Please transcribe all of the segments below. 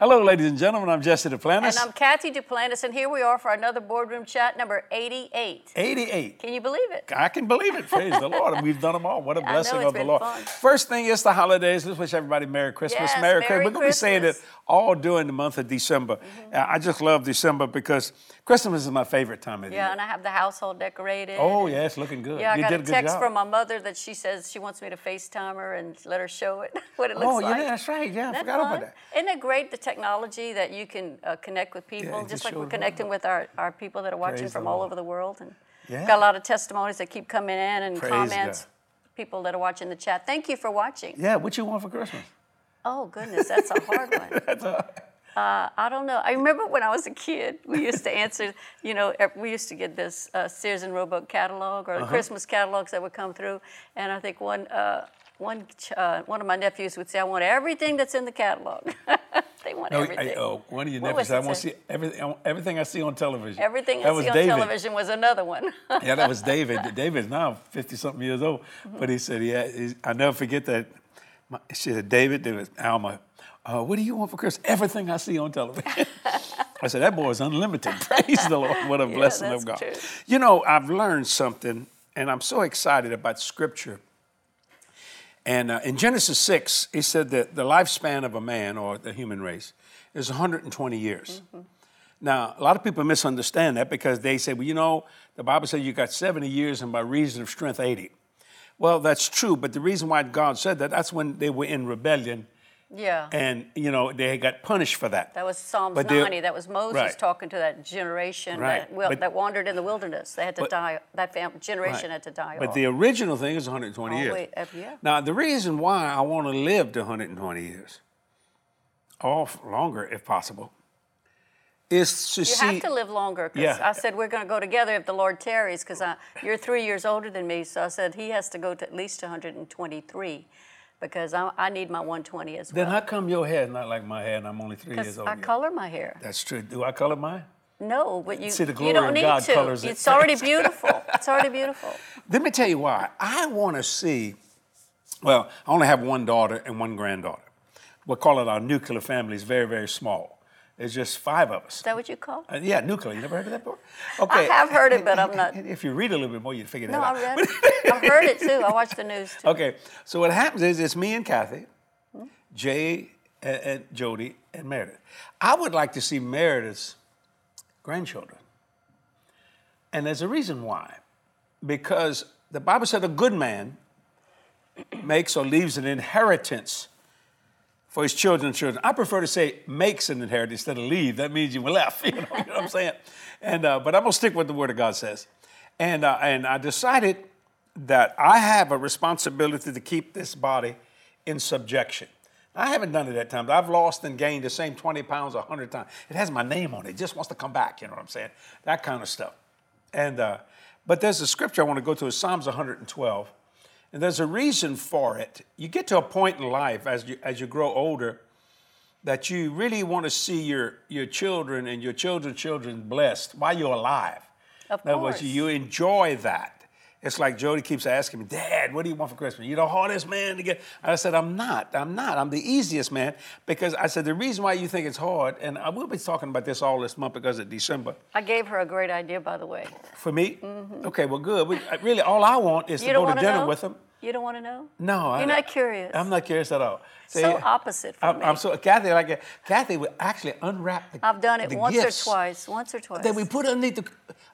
Hello, ladies and gentlemen. I'm Jesse Duplantis. And I'm Kathy Duplantis, and here we are for another boardroom chat number 88. 88. Can you believe it? I can believe it. Praise the Lord. And we've done them all. What a blessing of the Lord. fun. First thing is the holidays. Let's wish everybody Merry Christmas. Yes, Merry, Merry Christmas. We're going to be saying it all during the month of December. Mm-hmm. Uh, I just love December because Christmas is my favorite time of the Yeah, year. and I have the household decorated. Oh, yeah, it's looking good. Yeah, I you got a a text job. from my mother that she says she wants me to FaceTime her and let her show it, what it looks Oh, like. yeah, that's right. Yeah, I Isn't that forgot about that. Isn't it great, the technology that you can uh, connect with people, it just like we're connecting with our, our people that are watching Praise from all over the world? And Yeah. got a lot of testimonies that keep coming in and Praise comments, God. people that are watching the chat. Thank you for watching. Yeah, what you want for Christmas? Oh, goodness, that's a hard one. Uh, I don't know. I remember when I was a kid, we used to answer, you know, we used to get this uh, Sears and Roebuck catalog or Uh-huh. Christmas catalogs that would come through. And I think one, uh, one, uh, one of my nephews would say, I want everything that's in the catalog. they want No, everything. I, oh, one of your What nephews. I want to see everything. I Everything I see on television. everything that I was see on David. television was another one. yeah, that was David. David's now 50 something years old. Mm-hmm. But he said, yeah, I never forget that. My, she said, David, there was Alma, uh, what do you want for Christmas? Everything I see on television. I said, that boy is unlimited. Praise the Lord. What a Yeah, blessing of God. true. You know, I've learned something, and I'm so excited about Scripture. And uh, in Genesis 6, he said that the lifespan of a man or the human race is 120 years. Now, a lot of people misunderstand that because they say, well, you know, the Bible says you got 70 years and by reason of strength, 80. Well, that's true, but the reason why God said that, that's when they were in rebellion yeah. and, you know, they got punished for that. That was Psalms But 90. That was Moses right. talking to that generation Right. that, well, But- that wandered in the wilderness. They had to But- die. That fam- generation Right. had to die. But off. the original thing is 120 Oh, years. wait, uh, yeah. Now, the reason why I want to live to 120 years, or longer if possible, is to You see. have to live longer because Yeah. I said we're going to go together if the Lord tarries because you're three years older than me. So I said he has to go to at least 123 because I, I need my 120 as well. then how come your hair is not like my hair and I'm only three years old? I color my hair. That's true. Do I color mine? No, but you, See, the you glory don't of need God to. colors it. It's already beautiful. It's already beautiful. Let me tell you why. I want to see. Well, I only have one daughter and one granddaughter. We'll call it our nuclear family. It's very, very small. There's just five of us. Is that what you call? it? Uh, yeah, nuclear. You never heard of that before? Okay. I have heard it, but I'm not. If you read a little bit more, you'd figure that No, out. I read it. I heard it too. I watched the news too. Okay, so what happens is it's me and Kathy, Jay and, and Jody and Meredith. I would like to see Meredith's grandchildren. And there's a reason why. Because the Bible said a good man makes or leaves an inheritance for his children's children. I prefer to say makes an inheritance instead of leave. That means you were left. You know, you know what I'm saying? And uh, but I'm gonna stick with the Word of God says. And uh, and I decided that I have a responsibility to keep this body in subjection. I haven't done it at times. I've lost and gained the same 20 pounds a hundred times. It has my name on it. It just wants to come back. You know what I'm saying? That kind of stuff. And uh, but there's a scripture I want to go to. It's Psalms 112. And there's a reason for it. You get to a point in life as you, as you grow older that you really want to see your, your children and your children's children blessed while you're alive. Of In other words, course. you enjoy that. It's like Jody keeps asking me, Dad, what do you want for Christmas? You're the hardest man to get. I said, I'm not. I'm not. I'm the easiest man because I said, the reason why you think it's hard, and I will be talking about this all this month because of December. I gave her a great idea, by the way. For me? Mm-hmm. Okay, well, good. We, uh, really, all I want is You to go to to dinner know? with them. You don't want to know? No, I- You're not curious. I'm not curious at all. See, So opposite from I'm, me. I'm so Kathy like. Kathy would actually unwrap the. I've done it once gifts or twice. Once or twice. That we put it underneath the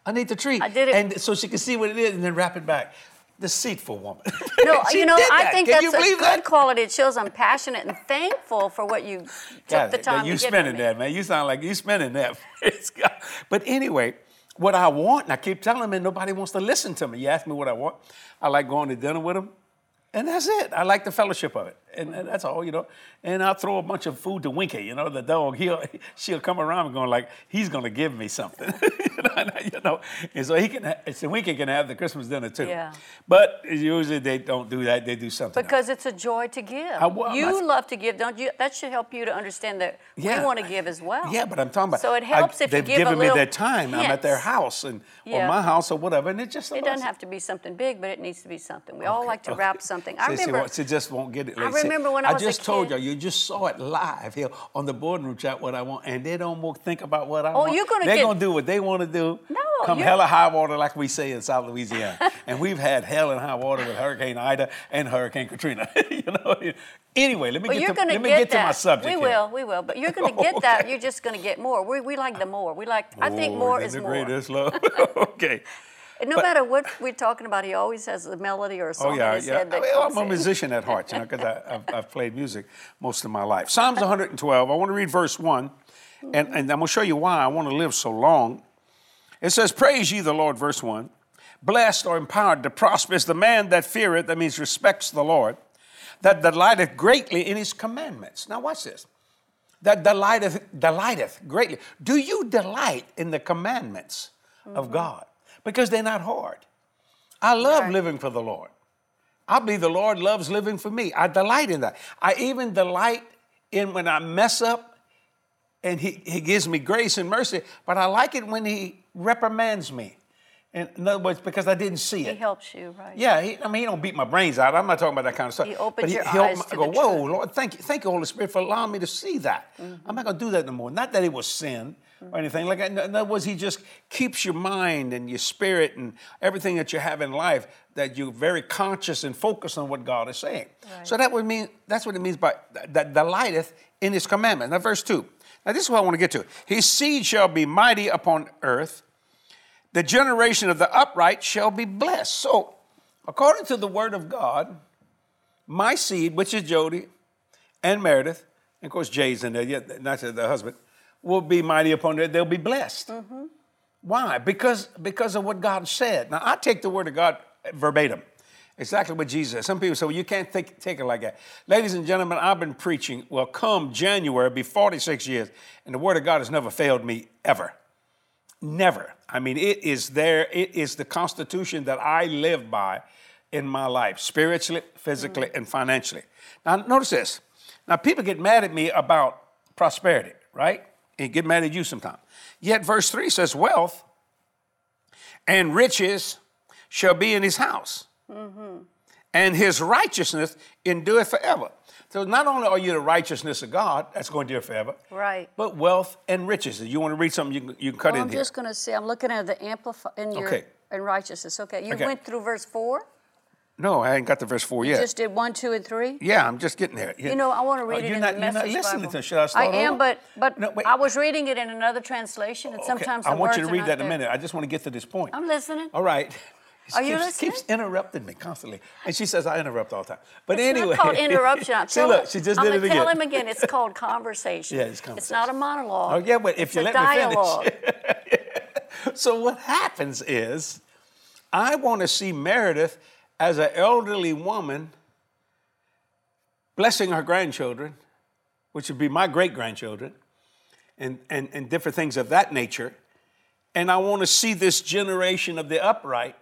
underneath the tree. I did it- and so she can see what it is, and then wrap it back. Deceitful woman. No, you know, I think Can that's a good that? quality. It shows I'm passionate and thankful for what you took Kathy, the time you to spending that, man. You sound like you spending that. But anyway, what I want, and I keep telling them, and nobody wants to listen to me. You ask me what I want. I like going to dinner with them. And that's it. I like the fellowship of it. And, that's all, you know. And I'll throw a bunch of food to Winky, you know, the dog. He'll, she'll come around and going like, he's going to give me something. you, know, and so he can, so Winky can have the Christmas dinner too. Yeah. But usually they don't do that. They do something else. Because it's a joy to give. well, you love to give, don't you? That should help you to understand that Yeah. we want to give as well. Yeah, but I'm talking about. So it helps I, if you they've give given me their time. I'm at their house and Yeah. or my house or whatever, and it just It doesn't have to be something big, but it needs to be something. We all like to Okay. wrap something. I she, remember. won't- she just won't get it. I See, remember when I was a just told y'all, you just saw it live here on the boardroom chat what I want, and they don't think about what I Oh, want. you're gonna They're get- gonna do what they want to do. No, come you're- hella high water, like we say in South Louisiana. and we've had hell and high water with Hurricane Ida and Hurricane Katrina. you know. Anyway, let me But get you're to let me get get that. to my subject. We here. will, we will. But you're going to get that. You're just going to get more. We, we like the more. We like. I think Oh, more isn't more. great, is love. okay. No But- matter what we're talking about, he always has a melody or a oh, song Oh yeah, in his yeah. head I mean, I'm a musician at heart, you know, because I've, I've played music most of my life. Psalms 112. I want to read verse one, and, and I'm going to show you why I want to live so long. It says, "Praise ye the Lord." Verse one. Blessed or empowered to prosper is the man that feareth, that means respects the Lord, that delighteth greatly in his commandments. Now watch this. That delighteth, delighteth greatly. Do you delight in the commandments of mm-hmm. God? Because they're not hard. I love Right. living for the Lord. I believe the Lord loves living for me. I delight in that. I even delight in when I mess up and he, he gives me grace and mercy, but I like it when He reprimands me. In, in other words, because I didn't see it. He helps you, right? Yeah, he, I mean, he don't beat my brains out. I'm not talking about that kind of stuff. He opens but your eyes me- to I go, whoa, truth. Lord, thank you, thank you, Holy Spirit, for allowing me to see that. Mm-hmm. I'm not going to do that no more. Not that it was sin or anything. Like, that. in other words, He just keeps your mind and your spirit and everything that you have in life that you're very conscious and focused on what God is saying. Right. So that would mean that's what it means by that delighteth in His commandment. Now, verse two. Now, this is what I want to get to. His seed shall be mighty upon earth the generation of the upright shall be blessed. So, according to the word of God, my seed, which is Jody and Meredith, and of course Jay's in there, yeah, not the husband, will be mighty upon earth. They'll be blessed. Mm-hmm. Why? Because because of what God said. Now I take the word of God verbatim. Exactly what Jesus said. Some people say, well, you can't take, take it like that. Ladies and gentlemen, I've been preaching, well, come January, be 46 years, and the word of God has never failed me ever. Never. I mean, it is there. It is the constitution that I live by in my life, spiritually, physically, mm-hmm. and financially. Now, notice this. Now, people get mad at me about prosperity, right? And get mad at you sometimes. Yet, verse 3 says, Wealth and riches shall be in his house, and his righteousness endureth forever. So, not only are you the righteousness of God, that's going to endure forever, Right. but wealth and riches. If you want to read something, you can, you can cut Well, in I'm here. just going to say, I'm looking at the amplify in your Okay. in righteousness. Okay, you Okay. went through verse four. No, I ain't got the verse four yet. You just did one, two, and three. yeah, I'm just getting there. You know, I want to oh, read Oh, it in not, the you're not listening Bible. to. Should I start I am, but but No. I was reading it in another translation, and Okay, sometimes I want you to read that in a minute. I just want to get to this point. I'm listening. All right. Are you keeps, listening? keeps interrupting me constantly. And she says I interrupt all the time. But It's anyway. not called interruption. I'm See, look, she just I'm did it again. Tell him again. It's called conversation. Yeah, it's conversation. It's not a monologue. Oh, yeah, but if it's you a let me finish. dialogue. So what happens is, I want to see Meredith as an elderly woman blessing her grandchildren, which would be my great grandchildren, and, and, and different things of that nature. And I want to see this generation of the upright.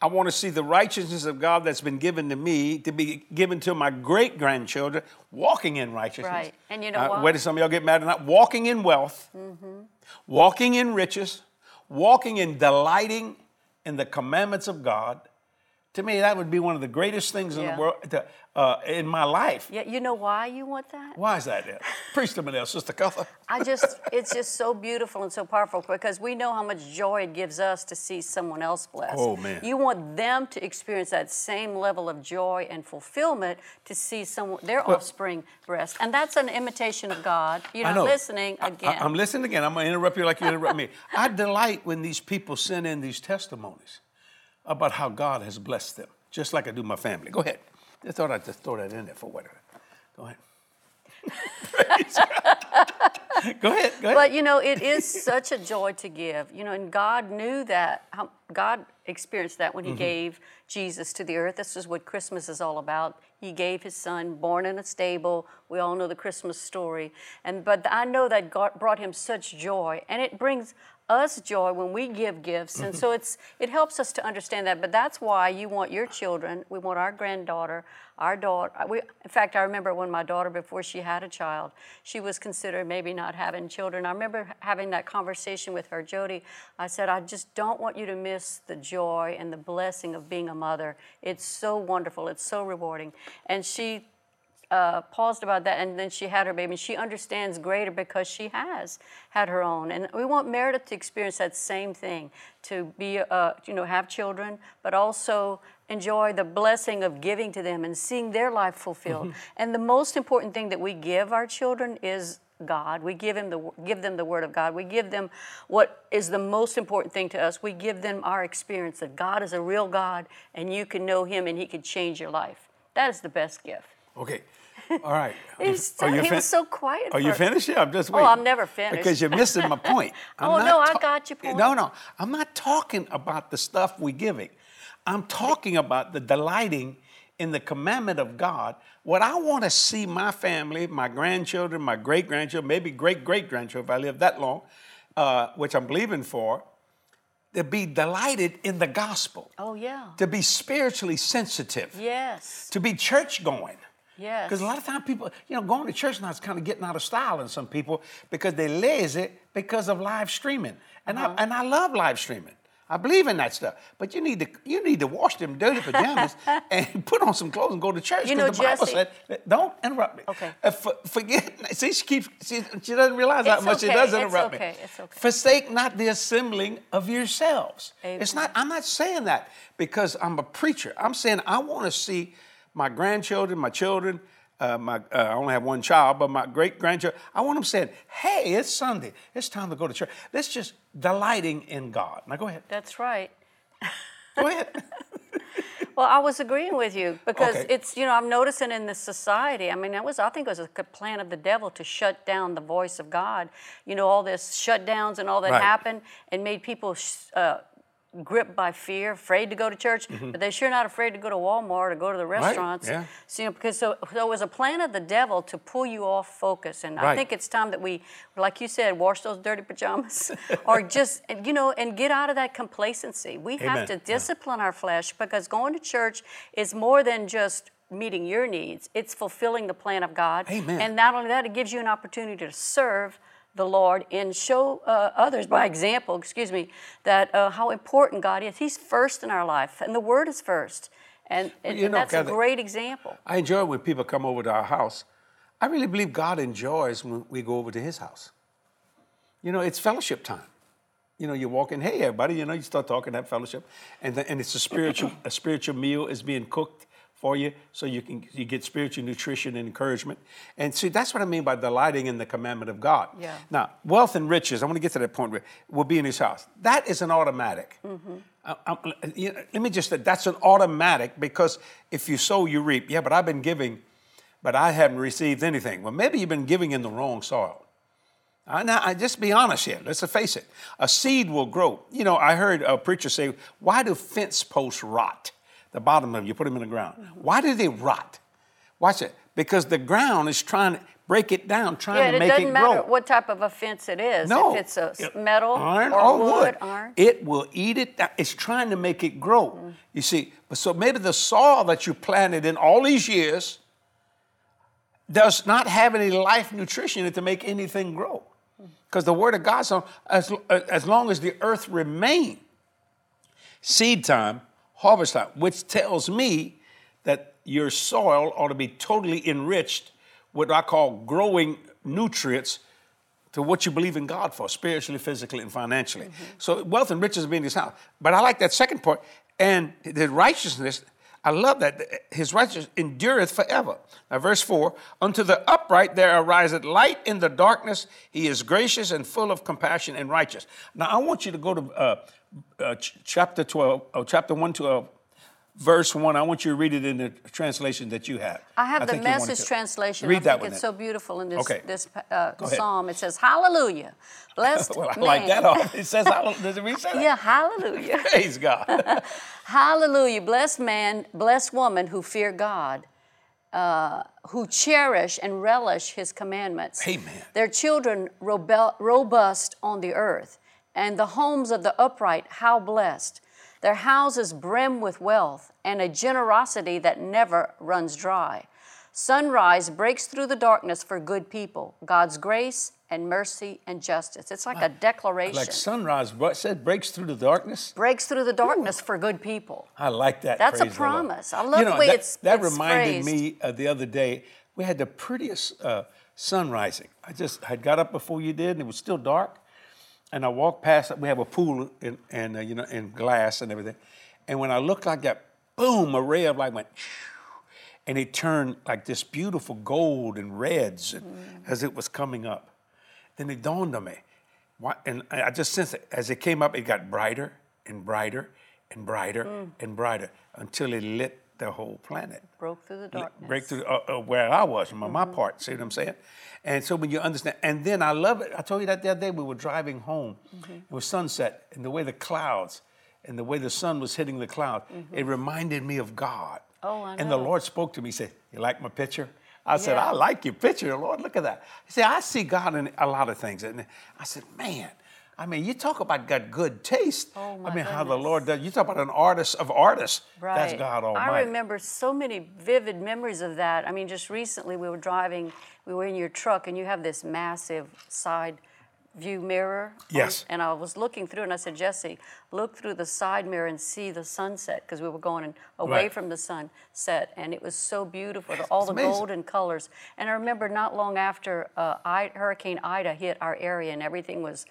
I want to see the righteousness of God that's been given to me to be given to my great grandchildren, walking in righteousness. Right. And you know Uh, what? Where did some of y'all get mad or not? Walking in wealth, walking in riches, walking in delighting in the commandments of God. To me, that would be one of the greatest things in the world to, uh, in my life. Yeah, you know why you want that? Why is that? Preach to me now, Sister Cutler. I just, it's just so beautiful and so powerful because we know how much joy it gives us to see someone else blessed. Oh, man. You want them to experience that same level of joy and fulfillment to see someone, their offspring blessed. And that's an imitation of God. You're not know. listening I- again. I, am listening again. I'm going to interrupt you like you interrupt me. I delight when these people send in these testimonies about how God has blessed them, just like I do my family. Go ahead. I thought I'd just throw that in there for whatever. Go ahead. Go ahead. Go ahead. But you know, it is such a joy to give. You know, and God knew that. How, God experienced that when He mm-hmm. gave Jesus to the earth. This is what Christmas is all about. He gave His Son, born in a stable. We all know the Christmas story. And but I know that God brought Him such joy, and it brings us joy when we give gifts. And so it's it helps us to understand that. But that's why you want your children we want our granddaughter our daughter uh, we, in fact i remember when my daughter before she had a child she was considering maybe not having children. I remember having that conversation with her jody i said i just don't want you to miss the joy and the blessing of being a mother. It's so wonderful. It's so rewarding. And she uh, paused about that, and then she had her baby. And she understands greater because she has had her own. And we want Meredith to experience that same thing, to be, uh, you know, have children, but also enjoy the blessing of giving to them and seeing their life fulfilled. And the most important thing that we give our children is God. We give him the give them the word of God. We give them what is the most important thing to us. We give them our experience that God is a real God and you can know him and he can change your life. That is the best gift. Okay. All right. Are you he fin- was so quiet. Are you finished? Yeah, I'm just waiting. Oh. I'm never finished. Because you're missing my point. I'm Oh, no, I got your point. No, no. I'm not talking about the stuff we're giving. I'm talking about the delighting in the commandment of God. What I want to see my family, my grandchildren, my great grandchildren, maybe great great grandchildren, if I live that long, uh, which I'm believing for, to be delighted in the gospel, Oh yeah. to be spiritually sensitive, Yes. to be church going. Yes. Because a lot of times people, you know, going to church now is kind of getting out of style in some people because they're lazy because of live streaming. And Uh-huh. I and I love live streaming. I believe in that stuff. But you need to you need to wash them dirty pajamas and put on some clothes and go to church. You know, the Bible said, don't interrupt me. Okay. Uh, for, forget. See, she keeps. She, she doesn't realize how It's much she okay, does it's interrupt okay, me. it's okay. Forsake not the assembling of yourselves. It's not. I'm not saying that because I'm a preacher. I'm saying I want to see my grandchildren, my children. Uh, my, uh, I only have one child, but my great grandchildren. I want them saying, "Hey, it's Sunday. It's time to go to church. Let's just delighting in God." Now go ahead. That's right. Go ahead. Well, I was agreeing with you because Okay. it's you know I'm noticing in the society. I mean, it was I think it was a plan of the devil to shut down the voice of God. You know, all this shutdowns and all that Right. happened and made people sh- uh, gripped by fear, afraid to go to church, but they're sure not afraid to go to Walmart or go to the restaurants. Mm-hmm. yeah. So, you know, because so, so it was a plan of the devil to pull you off focus. And I think it's time that we, like you said, wash those dirty pajamas, or just you know, and get out of that complacency. We Amen. have to Yeah. discipline our flesh because going to church is more than just meeting your needs. It's fulfilling the plan of God. Amen. And not only that, it gives you an opportunity to serve the Lord and show uh, others by example, excuse me, that uh, how important God is. He's first in our life, and the Word is first. And, and, you and know, that's Kathy- a great example. I enjoy when people come over to our house. I really believe God enjoys when we go over to His house. You know, it's fellowship time. You know, you walk in, hey everybody, you know, you start talking that fellowship, and then, and it's a spiritual a spiritual meal is being cooked for you, so you can you get spiritual nutrition and encouragement. And see, that's what I mean by delighting in the commandment of God. Yeah. Now, wealth and riches, I want to get to that point where will be in His house. That is an automatic. Mm-hmm. I- I- you know, let me just say that's an automatic because if you sow, you reap. Yeah, but I've been giving, but I haven't received anything. Well, maybe you've been giving in the wrong soil. I, now, I just be honest here. Let's face it. A seed will grow. You know, I heard a preacher say, "Why do fence posts rot? The bottom of them, you put them in the ground. Why do they rot? Watch it. Because the ground is trying to break it down, trying Yeah, to and it make doesn't matter grow. what type of a fence it is. No, If it's a it- metal iron or, or, wood, wood, iron. it will eat it. down. It's trying to make it grow. Mm. You see, but so maybe the soil that you planted in all these years does not have any life nutrition in it to make anything grow. Because the word of God says, as, as long as the earth remains, seed time, harvest time, which tells me that your soil ought to be totally enriched with what I call growing nutrients to what you believe in God for, spiritually, physically, and financially. So wealth and riches be in his house. But I like that second part. And the righteousness, I love that. His righteousness endureth forever. Now, verse 4 Unto the upright there ariseth light in the darkness. He is gracious and full of compassion and righteous. Now, I want you to go to uh, uh, ch- chapter 12, uh, chapter 1 to uh, verse 1. I want you to read it in the translation that you have. I have the you wanted message translation. Read I that think one it's then. so beautiful in this Okay. this uh, psalm. It says, "Hallelujah, blessed Well, I man." like that. It says, does it read that? Yeah, hallelujah. Praise God. Hallelujah. Blessed man, blessed woman who fear God, uh, who cherish and relish his commandments. Amen. Their children robust on the earth, and the homes of the upright, how blessed. Their houses brim with wealth and a generosity that never runs dry. Sunrise breaks through the darkness for good people, God's grace and mercy and justice. It's like a declaration. like sunrise bro- said, breaks through the darkness. breaks through the darkness for good people. I like that. That's a praise the Lord. promise. I love the way that, it's- That it's reminded phrased. me uh, the other day. we had the prettiest uh, sun rising. I just had got up before you did, and it was still dark. And I walked past. We have a pool in, and uh, you know, in glass and everything. And when I looked like that, boom, a ray of light went, and it turned like this beautiful gold and reds mm. as it was coming up. Then it dawned on me, why, and I just sensed it as it came up. It got brighter and brighter and brighter mm. and brighter until it lit the whole planet. Broke through the darkness. Break through uh, uh, where I was, my, mm-hmm. my part. See what I'm saying? And so when you understand, and then I love it. I told you that the other day we were driving home. Mm-hmm. It was sunset, and the way the clouds and the way the sun was hitting the cloud, mm-hmm. it reminded me of God. Oh, I know. And the Lord spoke to me. He said, "You like my picture?" I said, "I like your picture, Lord. Look at that." He said, "I see God in a lot of things." And I said, "Man." I mean, you talk about got good taste. Oh I mean, goodness. how the Lord does. You talk about an artist of artists. Right. That's God Almighty. I remember so many vivid memories of that. I mean, just recently we were driving, we were in your truck, and you have this massive side view mirror. Yes. and I was looking through, and I said, Jesse, look through the side mirror and see the sunset, because we were going away Right. from the sunset, and it was so beautiful, the- all the amazing. golden colors. And I remember not long after uh, I, Hurricane Ida hit our area, and everything was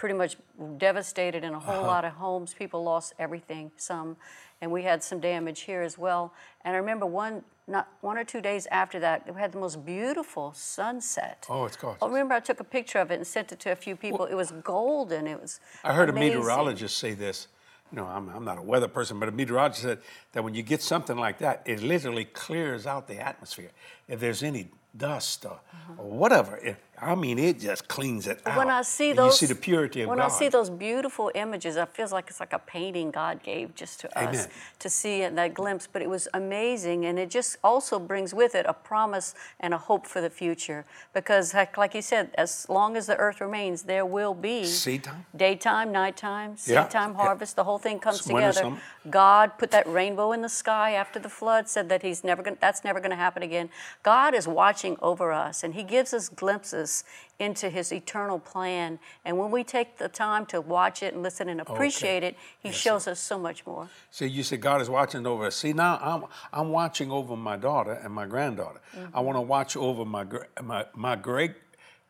pretty much devastated in a whole uh-huh. lot of homes. People lost everything, some, and we had some damage here as well. And I remember one, not one or two days after that, we had the most beautiful sunset. Oh, it's gorgeous. I remember I took a picture of it and sent it to a few people. it was golden. It was. I heard amazing. a meteorologist say this. You know, I'm, I'm not a weather person, but a meteorologist said that when you get something like that, it literally clears out the atmosphere. If there's any dust or, uh-huh. or whatever, it, I mean, it just cleans it out. When I see And those, you see the purity of when God. I see those beautiful images, it feels like it's like a painting God gave just to us to see it, that glimpse. But it was amazing, and it just also brings with it a promise and a hope for the future. Because, like you said, as long as the earth remains, there will be Seed time? daytime, nighttime, seed Yeah. time, Yeah. harvest. The whole thing comes together. God put that rainbow in the sky after the flood, said that He's never going. That's never going to happen again. God is watching over us, and He gives us glimpses into His eternal plan. And when we take the time to watch it and listen and appreciate it, He Yes, shows us so much more. See, you said God is watching over us. See, now I'm I'm watching over my daughter and my granddaughter. Mm-hmm. I want to watch over my my my great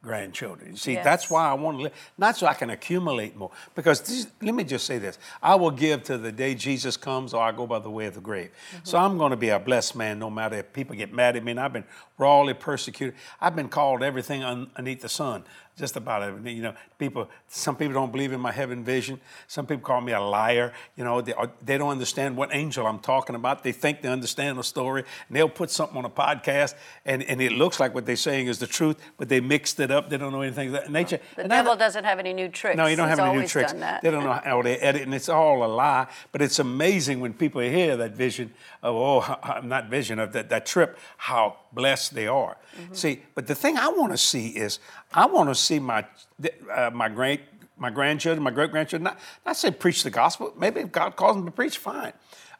grandchildren. You see, Yes. that's why I want to live, not so I can accumulate more. Because this, let me just say this: I will give to the day Jesus comes, or I go by the way of the grave. So mm-hmm. I'm going to be a blessed man, no matter if people get mad at me. And I've been rawly persecuted. I've been called everything underneath the sun. Just about everything, you know. People, some people don't believe in my heaven vision. Some people call me a liar. You know, they, they don't understand what angel I'm talking about. They think they understand the story, and they'll put something on a podcast, and, and it looks like what they're saying is the truth, but they mixed it up. They don't know anything that nature. The And I- devil doesn't have any new tricks. no, you don't He's have any new tricks. They don't know how they edit, and it's all a lie. But it's amazing when people hear that vision of, oh, how- not vision of that, that trip, how blessed they are. Mm-hmm. See, but the thing I want to see is, I want to see my uh, my great my grandchildren, my great grandchildren, not, not say preach the gospel. Maybe if God calls them to preach, fine.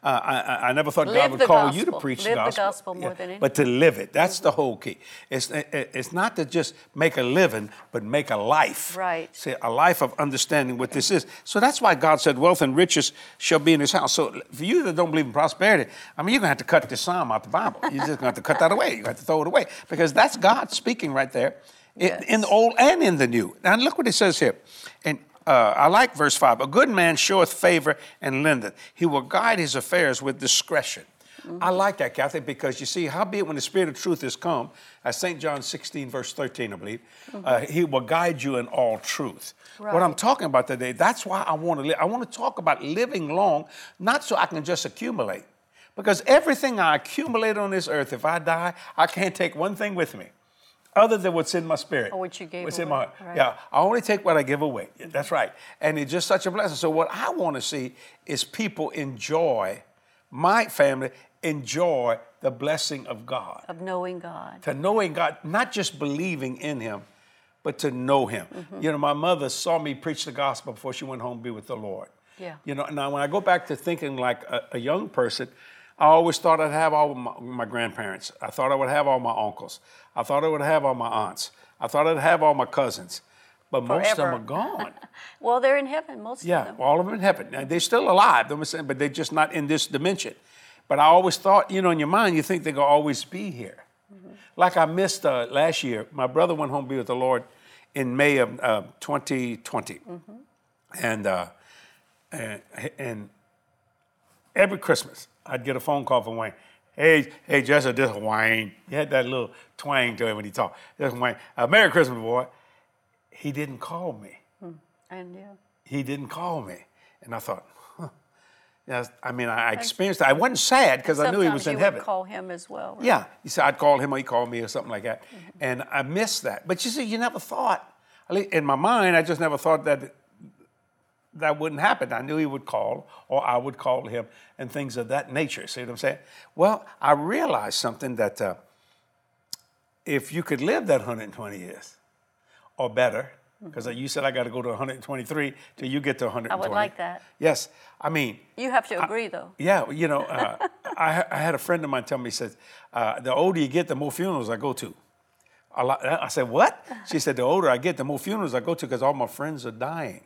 Uh, I, I- never thought Live God would call you to preach Live the the gospel. gospel more than But to live it, that's the whole key. It's, it's not to just make a living, but make a life. Right. See, a life of understanding what this is. So that's why God said, wealth and riches shall be in his house. So for you that don't believe in prosperity, I mean, you're going to have to cut this psalm out the Bible. You're just going to have to cut that away. You have to throw it away because that's God speaking right there Yes. in the old and in the new. Now look what it says here. And uh, I like verse 5. A good man showeth favor and lendeth. He will guide his affairs with discretion. I like that, Kathy, because you see, howbeit when the Spirit of truth is come, as St. John 16, verse 13, I believe, uh, he will guide you in all truth. What I'm talking about today, that's why I want to live. I want to talk about living long, not so I can just accumulate. Because everything I accumulate on this earth, if I die, I can't take one thing with me other than what's in my spirit. Or what you gave What's in my heart. right. Yeah, I only take what I give away. That's right. And it's just such a blessing. So what I want to see is people enjoy, my family enjoy the blessing of God. of knowing God. To knowing God, not just believing in Him, but to know Him. Mm-hmm. You know, my mother saw me preach the gospel before she went home to be with the Lord. Yeah. You know, now when I go back to thinking like a, a young person, I always thought I'd have all my, my grandparents. I thought I would have all my uncles. I thought I would have all my aunts. I thought I'd have all my cousins. But most of them are gone. Well, they're in heaven, most Yeah, of them. Yeah, all of them in heaven. Now, they're still alive, but they're just not in this dimension. But I always thought, you know, in your mind, you think they're going to always be here. Like I missed uh, last year. My brother went home to be with the Lord in May of uh, 2020, and, uh, and and every Christmas I'd get a phone call from Wayne. Hey, hey, Jesse, this is Wayne. He had that little twang to him when he talked. This is Wayne. Uh, Merry Christmas, boy. He didn't call me. And yeah. He didn't call me, and I thought, huh. I mean, I experienced it. I wasn't sad because I knew he was in heaven. would call him as well. right? Yeah, he said I'd call him or he called me or something like that, and I missed that. But you see, you never thought. at least In my mind, I just never thought that that wouldn't happen. I knew he would call, or I would call him, and things of that nature. See what I'm saying? Well, I realized something that uh, if you could live that 120 years or better, because you said I got to go to 123 till you get to 120. I would like that. Yes, I mean. You have to agree, though. Yeah, you know, uh, I, I had a friend of mine tell me, he said, uh, the older you get, the more funerals I go to. A lot, I said, what? She said, the older I get, the more funerals I go to because all my friends are dying.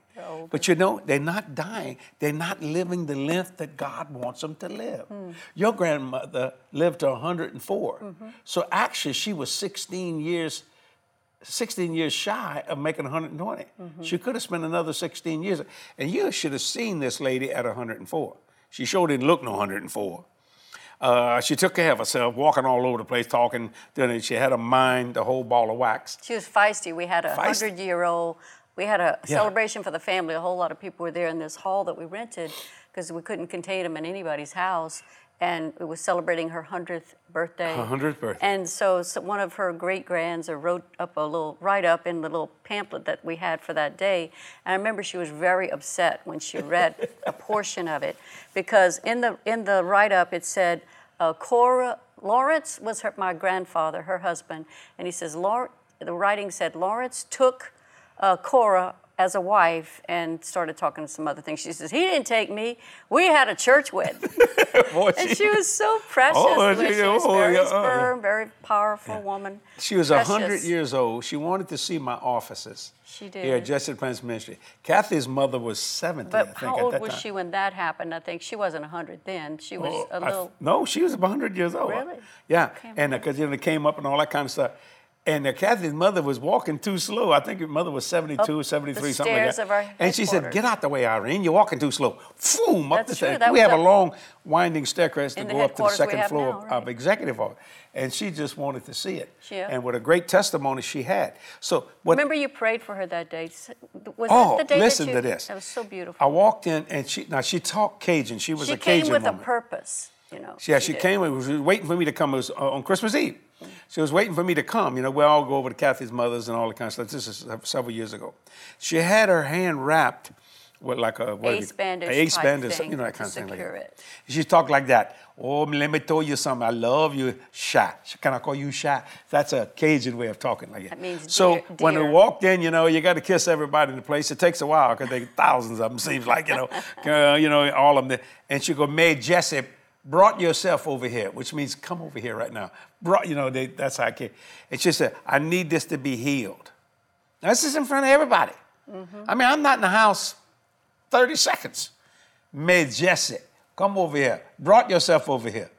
But you know, they're not dying. They're not living the length that God wants them to live. Hmm. Your grandmother lived to 104. Mm-hmm. So actually, she was 16 years 16 years shy of making 120. Mm-hmm. She could have spent another 16 years. And you should have seen this lady at 104. She sure didn't look no 104. Uh, she took care of herself, walking all over the place, talking. Then she had a mind, the whole ball of wax. She was feisty. We had a Feisty. Hundred year old. We had a Yeah. celebration for the family. A whole lot of people were there in this hall that we rented because we couldn't contain them in anybody's house. And it was celebrating her hundredth birthday. Her 100th birthday. And so, so one of her great grands wrote up a little write up in the little pamphlet that we had for that day. And I remember she was very upset when she read a portion of it because in the in the write up it said uh, Cora Lawrence was her, my grandfather, her husband, and he says Laur- the writing said Lawrence took uh, Cora as a wife and started talking to some other things. She says he didn't take me. We had a church wedding. Boy, And she was so precious. Oh, she- she was oh, very yeah, uh, firm, very powerful woman. She was Precious. 100 years old. She wanted to see my offices. She Here at did. Jesse Prince Ministry. Kathy's mother was 70, I But think, how at old that was time. she when that happened? I think she wasn't 100 then. She was Oh, a I- little. no, she was 100 years old. Really? Yeah, Okay. and because you know, they came up and all that kind of stuff. And Kathy's mother was walking too slow. I think her mother was 72, Up 73, the something like that. of our and she said, "Get out the way, Irene. You're walking too slow." Boom, up the stairs. We have a long, winding staircase to go up to the second floor now, of, right? of executive office. And she just wanted to see it. Yeah. And with a great testimony she had. So what? Remember you prayed for her that day. Was Oh, that the day listen that you, to this. That was so beautiful. I walked in and she now she talked Cajun. She was she a Cajun She came with woman. a purpose, you know. Yeah, she did. came. She was waiting for me to come. It was uh, on Christmas Eve. She was waiting for me to come. You know, we all go over to Kathy's mother's and all that kind of stuff. This is several years ago. She had her hand wrapped with like a what Ace bandage a ace bandage, you know that kind of thing. Like that. it. She talked like that. Oh, let me tell you something. I love you, Sha. Can I call you Sha? That's a Cajun way of talking like that. That means so dear- when we walked in, you know, you got to kiss everybody in the place. It takes a while because they thousands of them seems like you know, uh, you know, all of them. And she go, May Jessup brought yourself over here, which means come over here right now. Brought, you know, they, that's how I came. And she said, I need this to be healed. Now, this is in front of everybody. Mm-hmm. I mean, I'm not in the house 30 seconds. May Jesse, come over here. Brought yourself over here.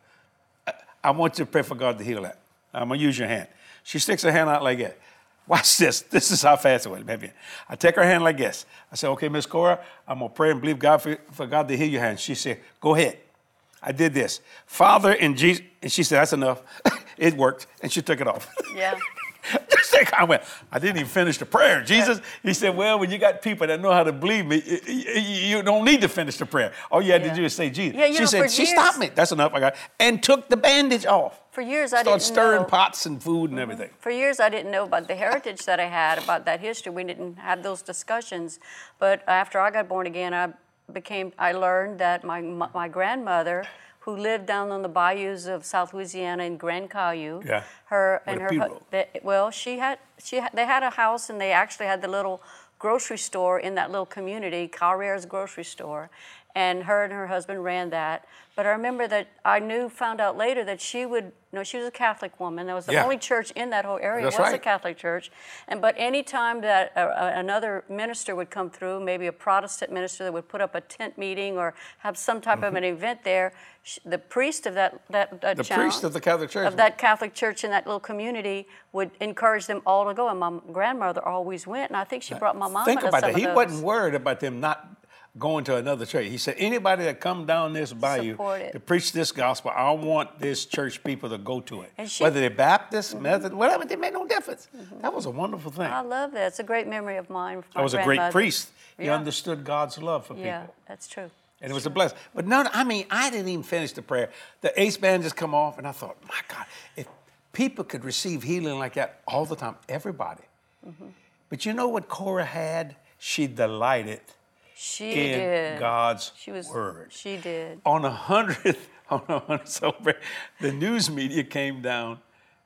I- I want you to pray for God to heal that. I'm gonna use your hand. She sticks her hand out like that. Watch this. This is how fast it went. Maybe I take her hand like this. I said, "Okay, Miss Cora, I'm gonna pray and believe God for, for God to heal your hand." She said, "Go ahead." I did this, Father in Jesus, and she said, "That's enough." it worked, and she took it off. Yeah. Just like I went, I didn't even finish the prayer. Jesus, he said, Well, when you got people that know how to believe me, you don't need to finish the prayer. All you had to do is say Jesus. Yeah, you she know, said, She years- stopped me. That's enough. I got and took the bandage off. For years I Started didn't stirring know. pots and food and mm-hmm. everything. For years, I didn't know about the heritage that I had, about that history. We didn't have those discussions. But after I got born again, I became. I learned that my my grandmother, who lived down on the bayous of South Louisiana in Grand Caillou, Yeah. her and her. pea hu- roll. they- well, she had she had, they had a house and they actually had the little grocery store in that little community, Carrier's grocery store. And her and her husband ran that. But I remember that I knew, found out later that she would, you know, she was a Catholic woman. That was the Yeah. only church in that whole area That's was a. Catholic church. And but any time that uh, uh, another minister would come through, maybe a Protestant minister that would put up a tent meeting or have some type of an event there, sh- the priest of that that, that Mm-hmm. The priest of the Catholic Church. of that Catholic church in that little community would encourage them all to go. And my grandmother always went, and I think she brought my mom Think to about that. He wasn't worried about them not going to another church. He said, anybody that come down this bayou Support it. to preach this gospel, I want this church people to go to it. And she- Mm-hmm. Whether they're Baptist, Methodist, whatever, it made no difference. That was a wonderful thing. I love that. It's a great memory of mine. I was a great priest. He Yeah. understood God's love for Yeah, people. that's true. And it was a blessing. But no, I mean, I didn't even finish the prayer. The ace band just come off, and I thought, my God, if people could receive healing like that all the time, everybody. Mm-hmm. But you know what Cora had? She delighted She in did. God's She was. word. She did. On a hundredth, on a hundredth celebration, the news media came down.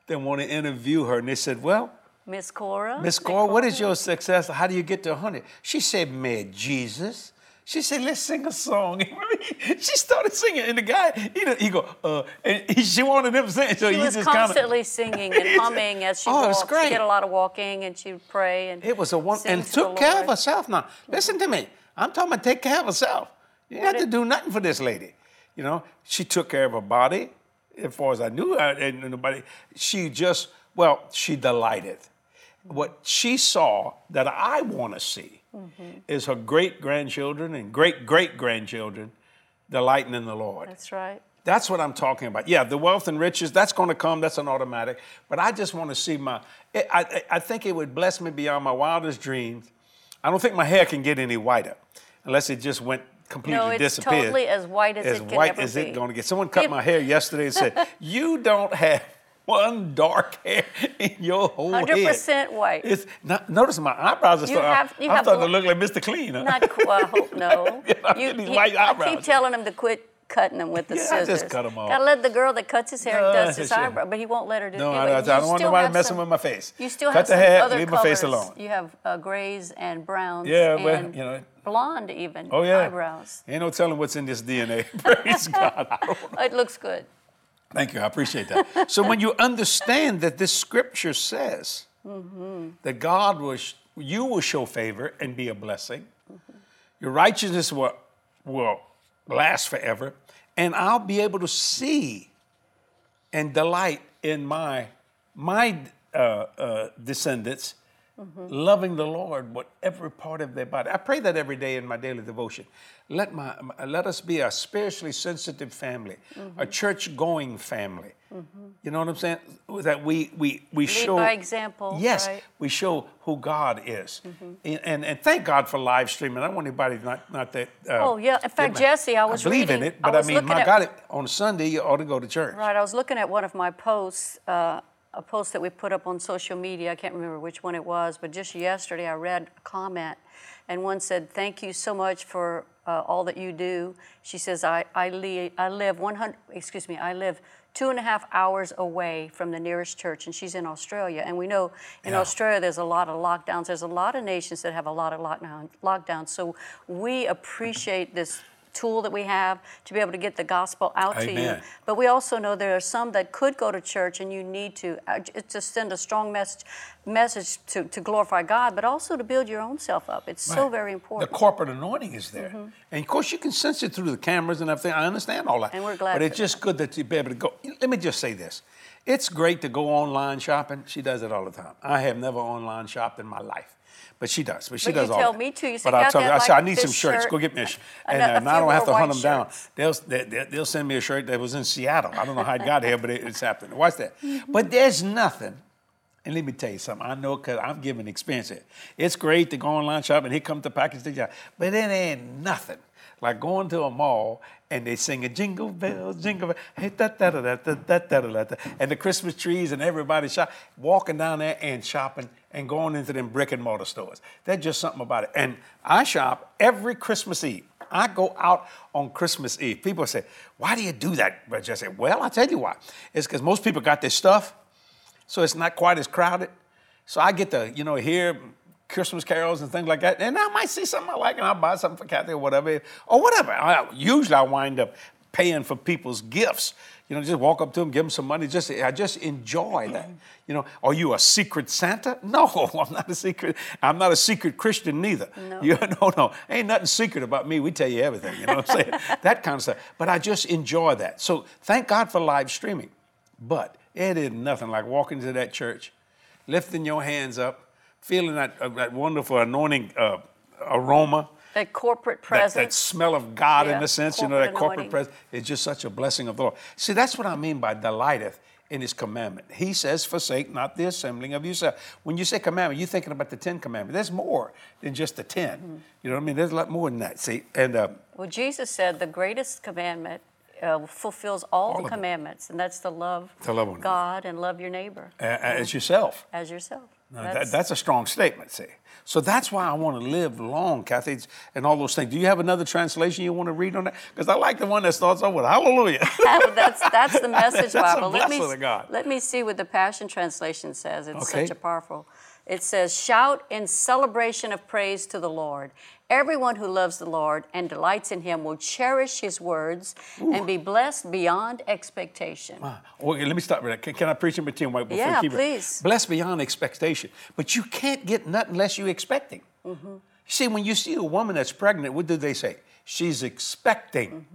They want to interview her, and they said, "Well, Miss Cora. Miss Cora, what is your success? How do you get to 100? She said, "Met Jesus." She said, "Let's sing a song." she started singing, and the guy, he, he go, uh, and he, she wanted him to sing, so She was just kind of. constantly singing and humming as she Oh, it was walked. great. She did a lot of walking, and she would pray and. It was a one, and to took care Lord. of herself. Now, listen to me. I'm talking about take care of herself. You didn't have to do nothing for this lady. You know, she took care of her body. As far as I knew, I, and nobody. She just, well, she delighted. What she saw that I want to see Mm-hmm. is her great grandchildren and great great grandchildren delighting in the Lord. That's right. That's what I'm talking about. Yeah, the wealth and riches, that's going to come. That's an automatic. But I just want to see my, I, I, I think it would bless me beyond my wildest dreams. I don't think my hair can get any whiter unless it just went completely No, it's disappeared. totally as white as as it can white ever as be. it going to get. Someone cut my hair yesterday and said, You don't have one dark hair in your whole head. 100% white. It's not, notice my eyebrows are You starting. have- you I'm have starting to look like Mr. Clean. huh? Not qu- I hope no. I'm getting white I keep telling him to quit cutting them with the Yeah, I scissors. just cut 'em off. Gotta let the girl that cuts his hair and No, does uh, his sure. eyebrow, but he won't let her do No, it. I, But I don't want nobody messing some- with my face. You still Cut have the hair, other leave my face alone. You have uh, grays and browns. Yeah, but, and you know- blonde even. Oh yeah. eyebrows. Ain't no telling what's in this DNA. Praise God. I. It looks good. Thank you. I appreciate that. so when you understand that this scripture says mm-hmm. that God will, you will show favor and be a blessing, mm-hmm. your righteousness will, will last forever, and I'll be able to see and delight in my my uh, uh, descendants loving the Lord with every part of their body. I pray that every day in my daily devotion. Let my let us be a spiritually sensitive family, a church going family. You know what I'm saying? That we we we show by example, Yes, right? we show who God is, and, and and thank God for live streaming. I don't want anybody not not that. Uh, Oh, yeah. In fact, mad. Jesse, I was believe in it, but I, was mean, my at- God, on Sunday you ought to go to church. Right. I was looking at one of my posts, uh, a post that we put up on social media. I can't remember which one it was, but just yesterday I read a comment, and one said, "Thank you so much for uh, all that you do." She says, "I I, li- I live 100. Excuse me. I live." Two and a half hours away from the nearest church, and she's in Australia. And we know in Yeah. Australia there's a lot of lockdowns. There's a lot of nations that have a lot of lockdown, lockdowns. So we appreciate this tool that we have to be able to get the gospel out to you. But we also know there are some that could go to church and you need to uh, to send a strong message message to, to glorify God, but also to build your own self up. It's so very important. The corporate anointing is there. And of course, you can sense it through the cameras and everything. I understand all that. And we're glad But it's just good that you be able to go. Let me just say this it's great to go online shopping. She does it all the time. I have never online shopped in my life. But she does. But she But you does all tell that. me to. You say, but I "Kathy, tell you, I'd I say, I need some shirts. shirt Go get me a shirt. and And, uh, I don't have to hunt them down. They'll, they, they- they'll send me a shirt that was in Seattle. I don't know how it got here, but it, it's happening. Watch that. But there's nothing and let me tell you something. I know because I'm giving experience here. It's great to go online shopping. Here comes the package you. But it ain't nothing like going to a mall and they sing a jingle bells, jingle bells, hey, da, da, da, da, da, da, da, da, da, and the Christmas trees and everybody shop, walking down there and shopping and going into them brick and mortar stores. There's just something about it. And I shop every Christmas Eve. I go out on Christmas Eve. People say, why do you do that, But I say, Well, I'll tell you why. It's because most people got their stuff, so it's not quite as crowded. So I get to, you know, hear Christmas carols and things like that. And I might see something I like and I'll buy something for Kathy or whatever, or whatever. I, usually I wind up paying for people's gifts. You know, just walk up to them, give them some money. Just I just enjoy that. You know, are you a secret Santa? No, I'm not a secret. I'm not a secret Christian neither. No. You, no, no, ain't nothing secret about me. We tell you everything. You know what I'm saying? that kind of stuff. But I just enjoy that. So thank God for live streaming. But it is nothing like walking to that church, lifting your hands up, feeling that, uh, that wonderful anointing uh, aroma. That corporate presence. that smell of God in Yeah, a sense, you know, that corporate anointing. presence is just such a blessing of the Lord. See, that's what I mean by delighteth in his commandment. He says, forsake not the assembling of yourself. When you say commandment, you're thinking about the Ten Commandments. There's more than just the 10 Mm-hmm. You know what I mean? There's a lot more than that. See, and uh, Well, Jesus said the greatest commandment uh, fulfills all, All the commandments, and that's to love, To love God and love your neighbor as yourself. as yourself. Now, that, that's a strong statement, see. So that's why I want to live long, Kathy, and all those things. Do you have another translation you want to read on that? Because I like the one that starts off with Hallelujah. Well, oh, that's that's the message That's Bible. Let me of God. let me see what the Passion Translation says. It's Okay. such a powerful. It says, "Shout in celebration of praise to the Lord. Everyone who loves the Lord and delights in Him will cherish His words and be blessed beyond expectation." Okay, let me stop that. Can, can I preach in between while- before Yeah, you keep it? please. Blessed beyond expectation. But you can't get nothing unless you're expecting. Mm-hmm. See, when you see a woman that's pregnant, what do they say? She's expecting.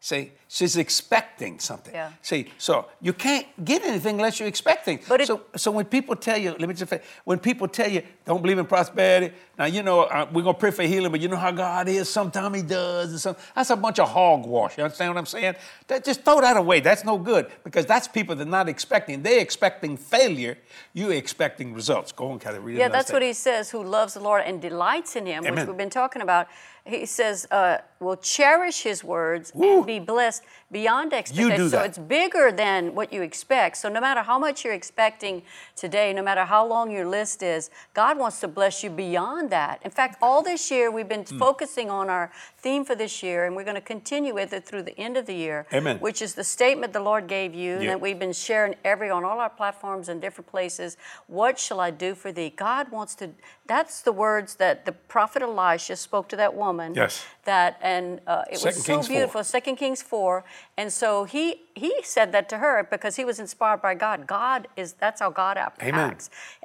See, she's expecting something. Yeah. See, so you can't get anything unless you're expecting. But it- so, so when people tell you, let me just say, when people tell you, don't believe in prosperity, now you know uh, we're gonna pray for healing, but you know how God is. Sometimes He does, and some that's a bunch of hogwash. You understand what I'm saying? That, just throw that away. That's no good because that's people that are not expecting. They're expecting failure. You're expecting results. Go on, Kathy. Read Yeah, that's what he says, who loves the Lord and delights in him, which we've been talking about. He says, uh, will cherish his words Woo. and be blessed beyond expectation. do So it's bigger than what you expect. So no matter how much you're expecting today, no matter how long your list is, God wants to bless you beyond that. In fact, all this year we've been Hmm. focusing on our theme for this year, and we're going to continue with it through the end of the year. Amen. Which is the statement the Lord gave you, and that we've been sharing every on all our platforms and different places. What shall I do for thee? God wants to. That's the words that the prophet Elisha spoke to that woman. Yes. That and uh, it Second was so Kings 4. beautiful. Second Kings four, and so he he said that to her because he was inspired by God. God is that's how God acts. Amen.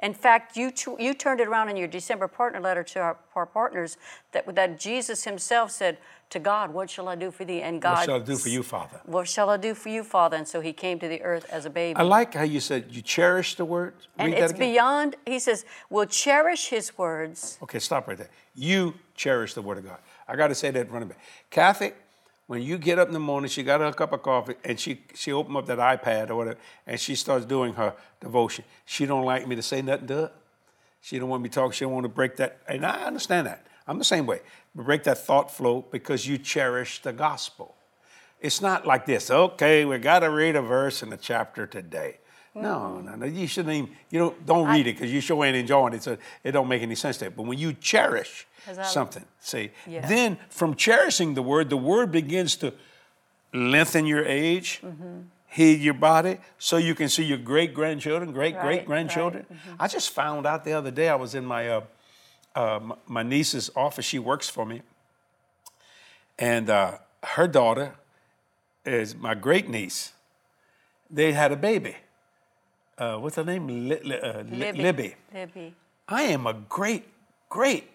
In fact, you you turned it around in your December partner letter to our, our partners that that Jesus Himself said to God, "What shall I do for thee?" And God, What shall I do for you, Father? What shall I do for you, Father? And so He came to the earth as a baby. I like how you said you cherish the word. and Read it's beyond. He says, "We'll cherish His words." Okay, stop right there. You cherish the Word of God. I got to say that running back. Kathy, when you get up in the morning, she got her a cup of coffee and she she opened up that iPad or whatever, and she starts doing her devotion. She don't like me to say nothing to her. She don't want me to talk. She don't want to break that. And I understand that. I'm the same way. Break that thought flow because you cherish the gospel. It's not like this. Okay, we got to read a verse in the chapter today. No, no, no. You shouldn't even. You don't don't read it because you sure ain't enjoying it. So it don't make any sense to you. But when you cherish I- something, see, Yeah. then from cherishing the word, the word begins to lengthen your age, Mm-hmm. heal your body, so you can see your great grandchildren, great Right, great grandchildren. right, mm-hmm. I just found out the other day. I was in my uh, uh, my niece's office. She works for me, and uh, her daughter is my great niece. They had a baby. Uh, what's her name? Li- Li- uh, Li- Libby. Libby. Libby. I am a great, great,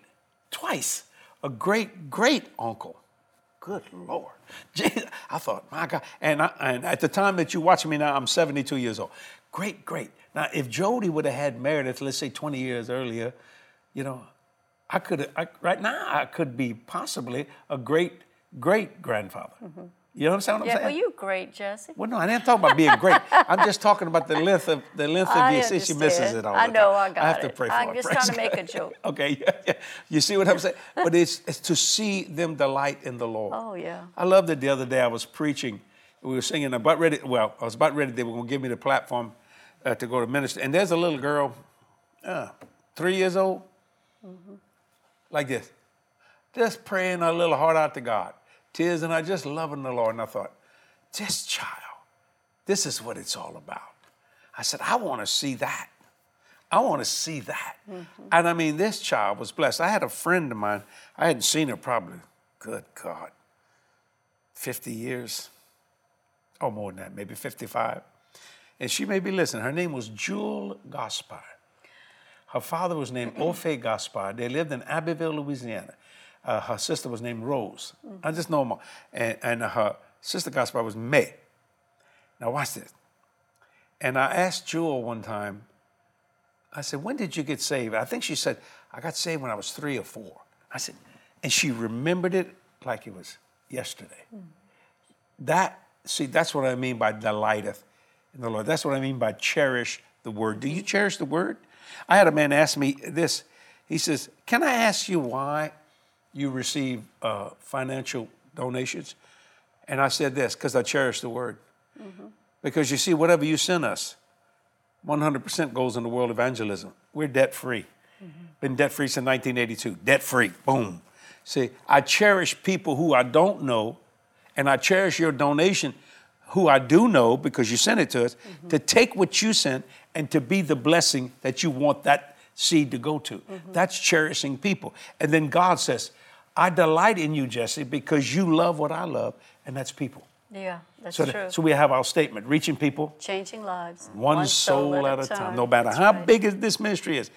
twice, a great, great uncle. Good Lord. Jesus. I thought, my God. And, I, and at the time that you're watching me now, I'm 72 years old. Great, great. Now, if Jody would have had Meredith, let's say 20 years earlier, you know, I could, I, right now, I could be possibly a great, great grandfather. Mm-hmm. You understand what Yeah, I'm saying? Yeah, well, you great, Jesse. Well, no, I didn't talk about being great. I'm just talking about the length of the length of I your. See, she misses it all. I know, time. I got it. I have to pray for I'm her. just Praise trying to make a joke. okay, yeah, yeah. You see what I'm saying? But it's, it's to see them delight in the Lord. Oh, yeah. I loved it the other day. I was preaching. We were singing. About ready. Well, I was about ready. They were going to give me the platform uh, to go to minister. And there's a little girl, uh, three years old, Mm-hmm. like this, just praying her little heart out to God, tears in her, just loving the Lord. And I thought, this child, this is what it's all about. I said, I want to see that. I want to see that. Mm-hmm. And I mean, this child was blessed. I had a friend of mine, I hadn't seen her probably, good God, 50 years, or more than that, maybe 55. And she may be listening. Her name was Jewel Gaspar. Her father was named Ofe Gaspar. They lived in Abbeville, Louisiana. Uh, her sister was named Rose. I just know them. And, and her sister Gaspar was May. Now, watch this. And I asked Jewel one time, I said, When did you get saved? I think she said, I got saved when I was three or four. I said, and she remembered it like it was yesterday. That, see, that's what I mean by delighteth in the Lord. That's what I mean by cherish the word. Do you cherish the word? I had a man ask me this. He says, Can I ask you why you receive uh, financial donations? And I said this, because I cherish the word. Mm-hmm. Because you see, whatever you send us, 100% goes in the world evangelism. We're debt free. Mm-hmm. Been debt free since 1982. Debt free. Boom. See, I cherish people who I don't know, and I cherish your donation who I do know because you sent it to us mm-hmm. to take what you sent and to be the blessing that you want that seed to go to. Mm-hmm. That's cherishing people. And then God says, I delight in you, Jesse, because you love what I love, and that's people. Yeah, that's So, true. that- so we have our statement reaching people Changing lives. one, soul, at a time, no matter That's how right. big this ministry is.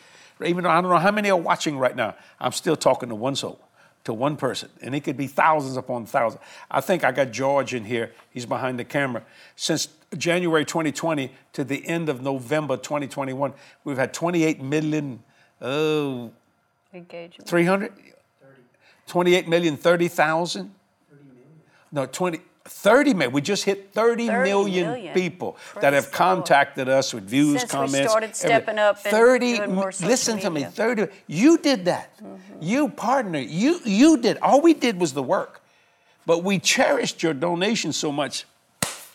Even though I don't know how many are watching right now, I'm still talking to one soul, to one person. And it could be thousands upon thousands. I think I got George in here. He's behind the camera. Since January 2020 to the end of November 2021, we've had 28 million, oh, Engagement. 300? 28 million, 30,000? No, 20, 30 million. We just hit 30, 30 million, million. people Praise that have the Lord. contacted us with views, Since we comments. started everything. stepping up and 30, doing more social listen to me, 30. You did that. Mm-hmm. You partner. You you did. All we did was the work. But we cherished your donation so much,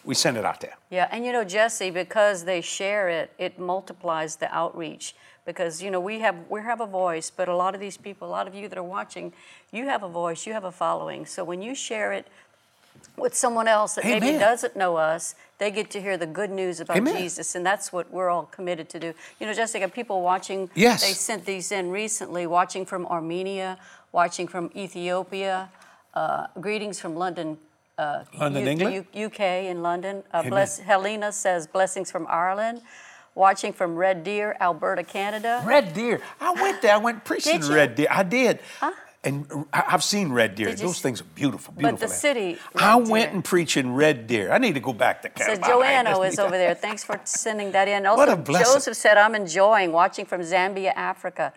we send it out there. Yeah, and you know, Jesse, because they share it, it multiplies the outreach. Because you know, we have we have a voice, but a lot of these people, a lot of you that are watching, you have a voice, you have a following. So when you share it with someone else that maybe doesn't know us, they get to hear the good news about Amen. Jesus, and that's what we're all committed to do. You know, Jessica, people watching, Yes. they sent these in recently, watching from Armenia, watching from Ethiopia. Uh, greetings from London, uh, London, U- England? U- UK in London. Uh, bless, Helena says blessings from Ireland. Watching from Red Deer, Alberta, Canada. Red Deer. I went there. I went preaching? Red Deer. I did. Huh? And I've seen Red Deer. Did Those things are beautiful, beautiful. But the land. city, I Red went and preached in Red Deer. I need to go back to Canada. So. Joanna is over there. Thanks for sending that in. Also, What a blessing. Joseph said, I'm enjoying watching from Zambia, Africa.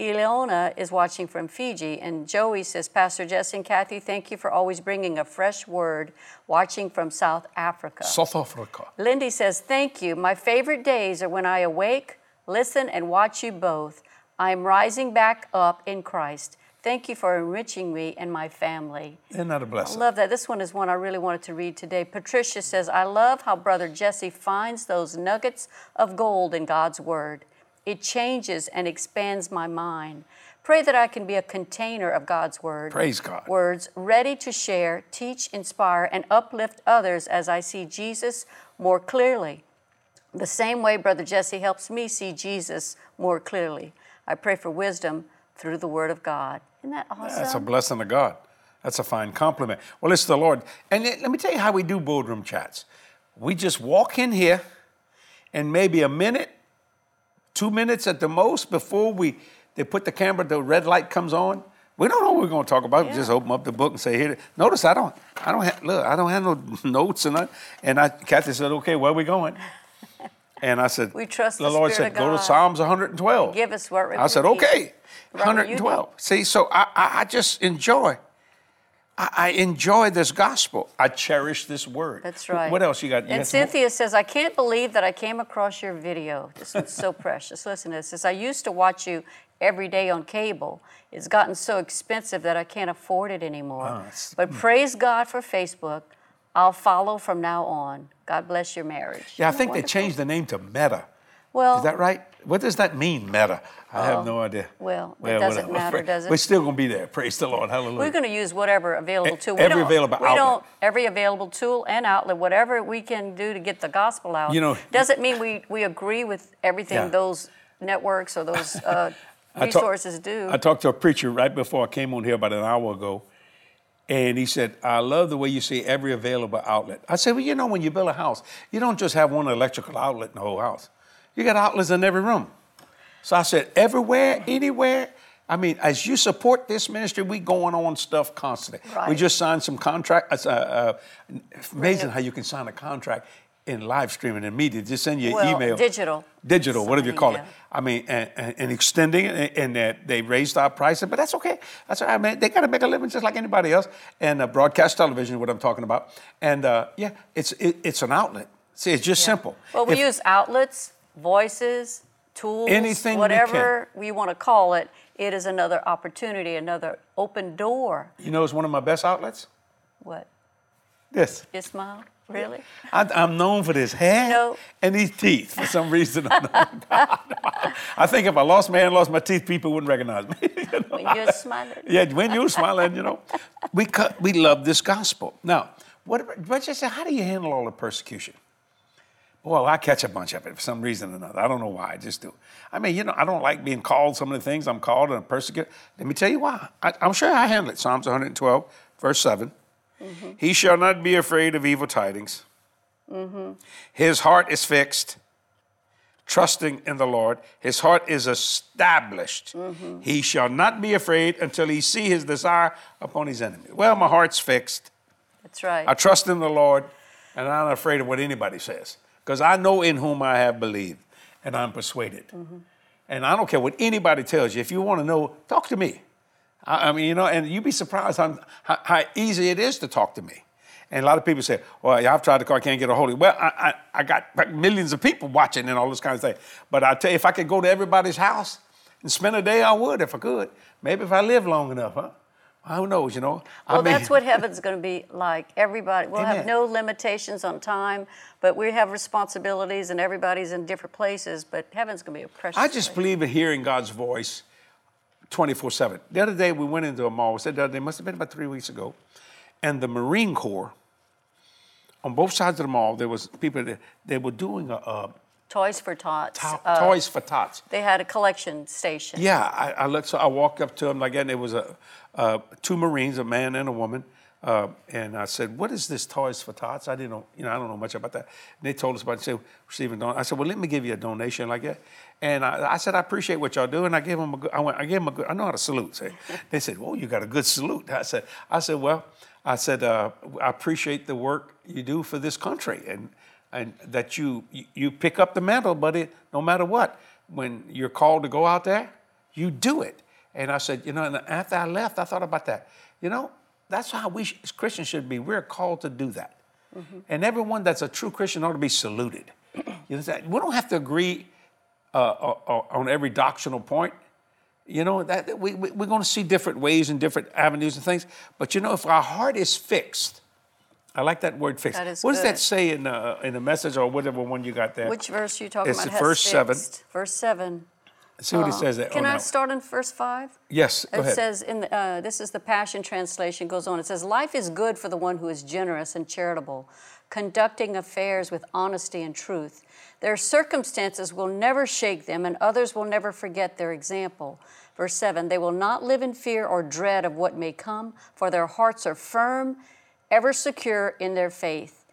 Ileona is watching from Fiji. And Joey says, Pastor Jesse and Kathy, thank you for always bringing a fresh word, watching from South Africa. South Africa. Lindy says, Thank you. My favorite days are when I awake, listen, and watch you both. I am rising back up in Christ. Thank you for enriching me and my family. Isn't that a I blessing? love that. This one is one I really wanted to read today. Patricia says, I love how Brother Jesse finds those nuggets of gold in God's Word. It changes and expands my mind. Pray that I can be a container of God's Word. Praise God. Words ready to share, teach, inspire, and uplift others as I see Jesus more clearly. The same way Brother Jesse helps me see Jesus more clearly. I pray for wisdom through the Word of God. Isn't that awesome? That's a blessing of God. That's a fine compliment. Well, it's the Lord. And let let me tell you how we do boardroom chats. We just walk in here, and maybe a minute, two minutes at the most before we they put the camera, the red light comes on. We don't know what we're going to talk about. We just open up the book and say, "Here." Notice I don't, I don't have look, I don't have no notes and I, and I. Kathy said, "Okay, where are we going?" And I said, We trust the the Lord Spirit said, "Go to Psalms 112." Give us what I said, "Okay." Robert, 112. See, so I, I, I just enjoy. I, I enjoy this gospel. I cherish this word. That's right. What else you got? You and got more? Cynthia says, I can't believe that I came across your video. This one's so precious. Listen to this. Says, I used to watch you every day on cable. It's gotten so expensive that I can't afford it anymore. Ah, it's- but hmm. praise God for Facebook. I'll follow from now on. God bless your marriage. Yeah, I think that they changed the name to Meta. Well, Is that right? What does that mean, Meta? I have no idea. well, it doesn't whatever. matter, does it? We're still going to be there. Praise the Lord. Hallelujah. We're going to use whatever available tool. every we don't, available we outlet. don't every available tool and outlet, whatever we can do to get the gospel out. You know- doesn't mean we we agree with everything Yeah. those networks or those uh, I talk- resources do. I talked to a preacher right before I came on here about an hour ago, and he said, I love the way you say every available outlet. I said, Well, you know, when you build a house, you don't just have one electrical outlet in the whole house, you got outlets in every room. So I said, Everywhere, anywhere. I mean, as you support this ministry, we going on stuff constantly. We just signed some contract. Uh, uh, amazing how you can sign a contract in live streaming and media. Just send your Well, email. digital. Digital, whatever you call yeah. it. I mean, and, and, and extending it, and, and that they raised our prices, but that's okay. That's all right, man. They got to make a living just like anybody else. And uh, broadcast television, is what I'm talking about. And uh, yeah, it's it, it's an outlet. See, it's just simple. Well, we If- use outlets, voices, tools, Anything whatever we want to call it. It is another opportunity, another open door. you know, it's one of my best outlets. What? This. You smiled? Really? I, I'm known for this hair No. and these teeth for some reason. I think if I lost my hair and lost my teeth, people wouldn't recognize me. You know? When you're smiling. Yeah, when you're smiling, you know, we cut, we love this gospel. Now, what? But you say, how do you handle all the persecution? Well, I catch a bunch of it for some reason or another. I don't know why. I just do. I mean, you know, I don't like being called some of the things I'm called and persecuted. Let me tell you why. I, I'm sure I handle it. Psalms 112, verse 7. Mm-hmm. He shall not be afraid of evil tidings. Mm-hmm. His heart is fixed, trusting in the Lord. His heart is established. Mm-hmm. He shall not be afraid until he see his desire upon his enemy. Well, my heart's fixed. That's right. I trust in the Lord, and I'm not afraid of what anybody says, because I know in whom I have believed, and I'm persuaded. And I don't care what anybody tells you. If you want to know, talk to me. I, I mean, you know, and you'd be surprised how, how, how easy it is to talk to me. And a lot of people say, "Well, I've tried to call, I can't get a hold of you." Well, I, I, I got millions of people watching and all this kind of thing. But I tell you, if I could go to everybody's house and spend a day, I would if I could. Maybe if I live long enough, huh? Who knows? You know. I well, mean- that's what heaven's going to be like. Everybody, we'll have no limitations on time, but we have responsibilities, and everybody's in different places. But heaven's going to be a precious. I just place. believe in hearing God's voice 24 7. The other day we went into a mall, we said the other day, must have been about three weeks ago, and the Marine Corps, on both sides of the mall, there was people that they were doing a, a Toys for Tots. to- uh, toys for tots. They had a collection station. Yeah, I, I looked. So I walked up to them again. It was a uh, two Marines, a man and a woman, uh, and I said, "What is this Toys for Tots?" I didn't know. You know, I don't know much about that. And they told us about it. Said receiving don. I said, "Well, let me give you a donation like that." And I, I said, "I appreciate what y'all do." And I gave them a good. I went. I gave them a good. I know how to salute. They said, "Well, you got a good salute." I said, "I said, well, I said uh, I appreciate the work you do for this country and." And that you you- pick up the mantle, but it no matter what, when you're called to go out there, you do it. And I said, you know, and after I left, I thought about that. You know, that's how we as Christians should be. We're called to do that, and everyone that's a true Christian ought to be saluted. You know, we don't have to agree uh, uh, uh, on every doctrinal point. You know that we, we we're going to see different ways and different avenues and things. But you know, if our heart is fixed, I like that word fixed. That is what does that say in the in the message or whatever one you got there? Which verse are you talking It's about? the has verse seven. Verse seven. See what he says there. Can oh, I start in verse five? Yes, go It ahead. says in the, uh, this is the Passion translation goes on. It says, "Life is good for the one who is generous and charitable, conducting affairs with honesty and truth. Their circumstances will never shake them, and others will never forget their example." Verse seven: They will not live in fear or dread of what may come, for their hearts are firm, ever secure in their faith.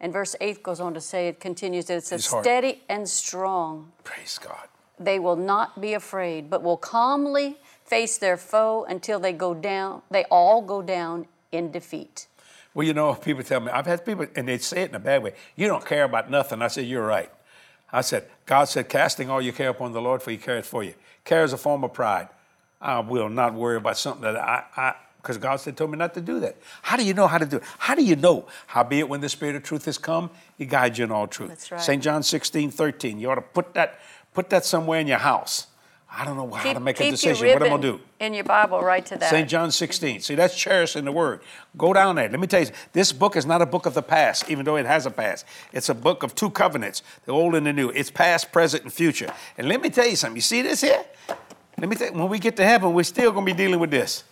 And verse eight goes on to say, it continues that it says, "Steady and strong." Praise God. they will not be afraid, but will calmly face their foe until they go down, they all go down in defeat. Well, you know, people tell me, I've had people, and they say it in a bad way, you don't care about nothing. I said, You're right. I said, God said, casting all your care upon the Lord, for he cares for you. Care is a form of pride. I will not worry about something that I, I, because God said, told me not to do that. How do you know how to do it? How do you know? Howbeit, when the Spirit of truth has come, he guides you in all truth. That's right. St. John 16, 13. You ought to put that, put that somewhere in your house. I don't know how to make a decision. What am I going to do? in your Bible right to that. St. John 16. See, that's cherishing the word. Go down there. Let me tell you, this book is not a book of the past, even though it has a past. It's a book of two covenants, the old and the new. It's past, present, and future. And let me tell you something. You see this here? Let me tell you, when we get to heaven, we're still going to be dealing with this.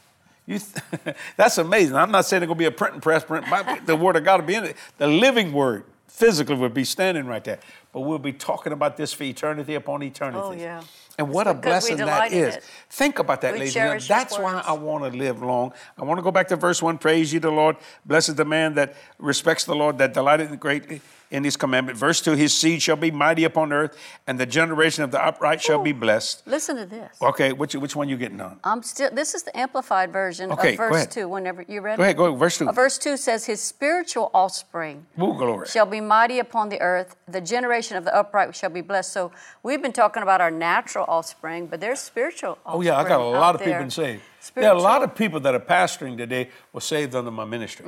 You th- that's amazing. I'm not saying it's going to be a printing press, print, the word of God will be in it. The living word physically would be standing right there. but we'll be talking about this for eternity upon eternity. Oh, yeah. And what a blessing that is. it. Think about that, We ladies and gentlemen. That's why. I want to live long. I want to go back to verse 1. Praise you, the Lord. Blessed is the man that respects the Lord, that delighted greatly in his commandment. Verse 2 His seed shall be mighty upon earth, and the generation of the upright shall be blessed. Listen to this. Okay, which, which one you getting on? I'm still. This is the amplified version Okay, of verse two. Whenever you read Go ahead, go ahead. Verse 2. Uh, verse two says, "His spiritual offspring Ooh, glory. shall be mighty upon the earth. The generation of the upright shall be blessed." So we've been talking about our natural offspring, but there's spiritual. Oh, yeah, I got a lot of people there. saved. There are a lot of people that are pastoring today were saved under my ministry.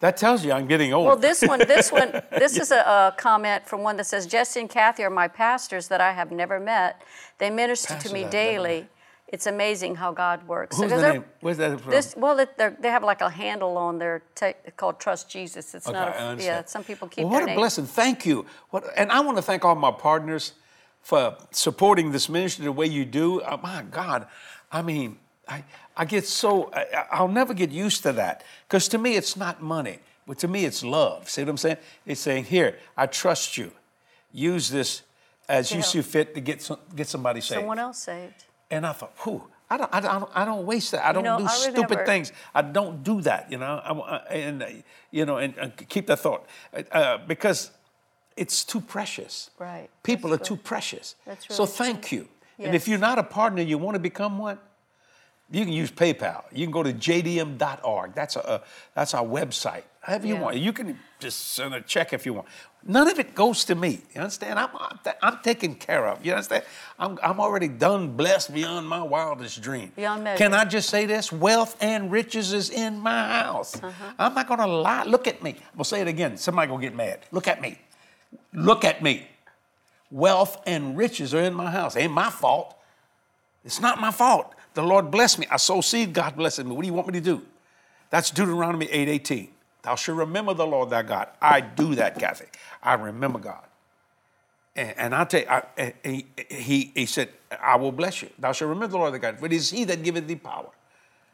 That tells you I'm getting old. Mm-hmm. Well, this one, this one, this is a, a comment from one that says, Jesse and Kathy are my pastors that I have never met. They minister Pastors to me daily. It's amazing how God works. Who's Because the name? Where's that from? This, well, they're- have like a handle on their called Trust Jesus. It's Okay, not. A, yeah, some people keep Well, what a name. blessing. Thank you. What, and I want to thank all my partners for supporting this ministry the way you do. Uh, my God, I mean, I, I get so, I, I'll never get used to that. Because to me, it's not money, but to me, it's love. See what I'm saying? It's saying, here, I trust you. Use this as you Yeah. see fit to get, some, get somebody saved. Someone else saved. And I thought, whew, I don't, I don't, I don't waste that. I don't know, do I stupid things. I don't do that, you know. I, and uh, you know, and, and keep that thought uh, because it's too precious. Right. People That's are too precious. That's so really thank you. And if you're not a partner, you want to become one. You can use PayPal. You can go to jdm.org. That's a, uh, that's our website. However you want. You can just send a check if you want. None of it goes to me. You understand? I'm, I'm, I'm taken care of. You understand? I'm, I'm already done, blessed beyond my wildest dream. Beyond measure. Can I just say this? Wealth and riches is in my house. Uh-huh. I'm not going to lie. Look at me. I'm going to say it again. Somebody going to get mad. Look at me. Look at me. Wealth and riches are in my house. Ain't my fault. It's not my fault. The Lord blessed me. I sow seed, God blessed me. What do you want me to do? That's Deuteronomy 8:18. Thou shalt remember the Lord thy God. I do that, Kathy. I remember God. And, and I tell you, I, he, he, he said, I will bless you. Thou shalt remember the Lord thy God. For it is he that giveth thee power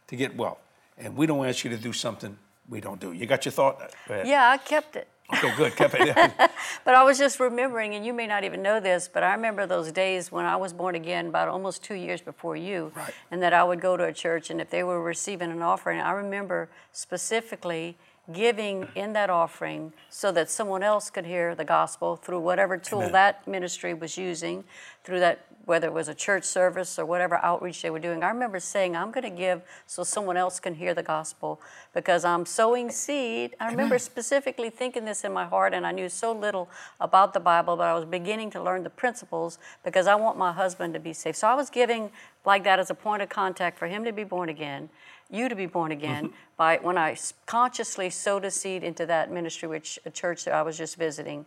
to get wealth. And we don't ask you to do something we don't do. You got your thought? Yeah, I kept it. Okay, good. But I was just remembering, and you may not even know this, but I remember those days when I was born again, about almost two years before you, Right. and that I would go to a church, and if they were receiving an offering, I remember specifically giving in that offering so that someone else could hear the gospel through whatever tool Amen. that ministry was using, through that whether it was a church service or whatever outreach they were doing. I remember saying, I'm going to give so someone else can hear the gospel because I'm sowing seed. I remember specifically thinking this in my heart, and I knew so little about the Bible, but I was beginning to learn the principles because I want my husband to be saved. So I was giving like that as a point of contact for him to be born again. You to be born again by when I consciously sowed a seed into that ministry, which a church that I was just visiting.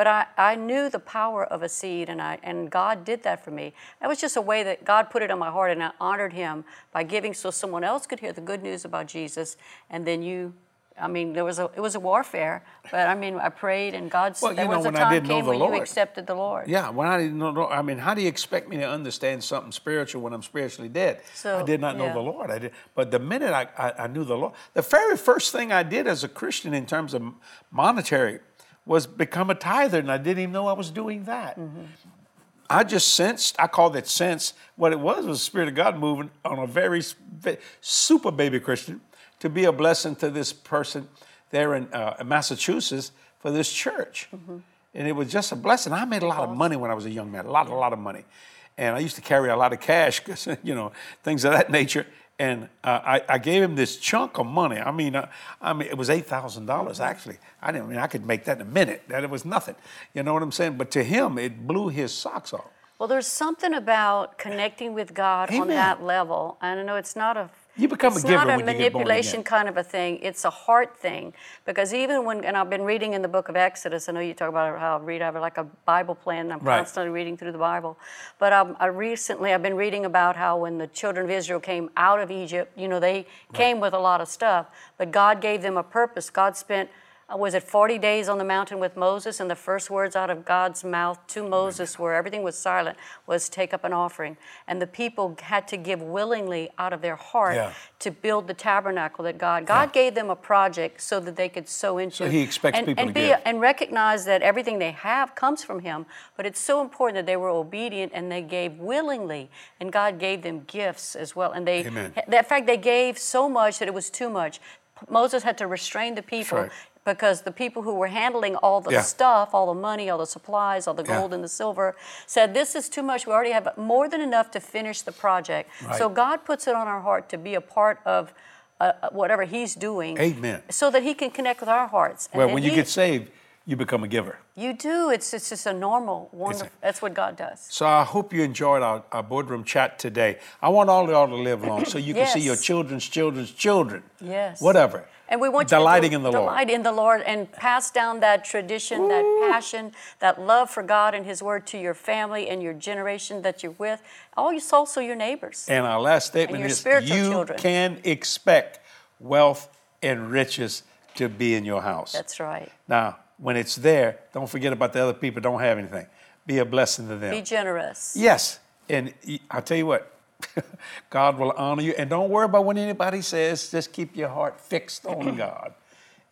But I, I knew the power of a seed, and, I, and God did that for me. That was just a way that God put it on my heart, and I honored Him by giving so someone else could hear the good news about Jesus. And then you, I mean, there was a, it was a warfare, but I mean, I prayed, and God, Well, you there know, was a time didn't know came the when Lord. you accepted the Lord. Yeah, when I didn't know, I mean, how do you expect me to understand something spiritual when I'm spiritually dead? So, I did not know the Lord. I did, but the minute I, I, I knew the Lord, the very first thing I did as a Christian in terms of monetary was become a tither, and I didn't even know I was doing that. Mm-hmm. I just sensed, I called that sense. What it was was the Spirit of God moving on a very super baby Christian to be a blessing to this person there in uh, Massachusetts for this church. And it was just a blessing. I made a lot of money when I was a young man, a lot, a lot of money. And I used to carry a lot of cash, you know, things of that nature. And uh, I, I gave him this chunk of money. I mean, uh, I mean, it was eight thousand dollars actually. I didn't I mean I could make that in a minute. That it was nothing. You know what I'm saying? But to him, it blew his socks off. Well, there's something about connecting with God on that level. And I know it's not a You become a it's giver not a when you get born manipulation kind of a thing. It's a heart thing. Because even when, and I've been reading in the book of Exodus, I know you talk about how I read, I have like a Bible plan, and I'm Right. constantly reading through the Bible. But um, I recently, I've been reading about how when the children of Israel came out of Egypt, you know, they came with a lot of stuff, but God gave them a purpose. God spent Uh, was it 40 days on the mountain with Moses, and the first words out of God's mouth to Moses, where everything was silent, was take up an offering. And the people had to give willingly out of their heart Yeah. to build the tabernacle that God. God gave them a project so that they could sow into. So He expects and, people and to be, give. and recognize that everything they have comes from Him. But it's so important that they were obedient and they gave willingly, and God gave them gifts as well. And they, Amen. in fact, they gave so much that it was too much. Moses had to restrain the people right. Because the people who were handling all the Yeah. stuff, all the money, all the supplies, all the Yeah. gold and the silver, said, This is too much. We already have more than enough to finish the project. So God puts it on our heart to be a part of uh, whatever He's doing. Amen. So that He can connect with our hearts. Well, and when you he- get saved, you become a giver. you do. It's, it's just a normal, wonderful. That's what God does. So I hope you enjoyed our, our boardroom chat today. I want all of y'all to live long so you can see your children's children's children. Yes. Whatever. And we want you delighting to in the Lord. delight in the Lord and pass down that tradition, that passion, that love for God and His Word to your family and your generation that you're with. All you also your neighbors. And our last statement is you children. can expect wealth and riches to be in your house. That's right. now, when it's there, don't forget about the other people don't have anything. Be a blessing to them. Be generous. Yes. And I'll tell you what, God will honor you. And don't worry about what anybody says. Just keep your heart fixed on God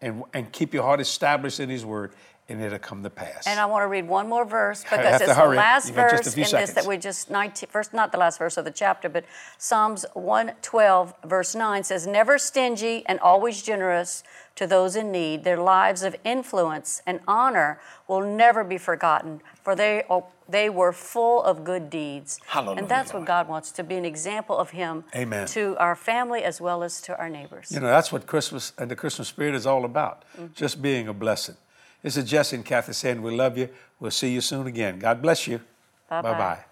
and, and keep your heart established in His Word, and it'll come to pass. And I want to read one more verse because it's the last You got just a verse in this that seconds. we just 19 first not the last verse of the chapter, but Psalms 112 verse 9 says, "Never stingy and always generous to those in need. Their lives of influence and honor will never be forgotten, for they are, they were full of good deeds." Hallelujah, and that's what God wants to be an example of Him Amen. to our family as well as to our neighbors. You know, that's what Christmas and the Christmas spirit is all about, Mm-hmm. just being a blessing. This is Jesse and Kathy saying we love you. We'll see you soon again. God bless you. Bye-bye. Bye-bye.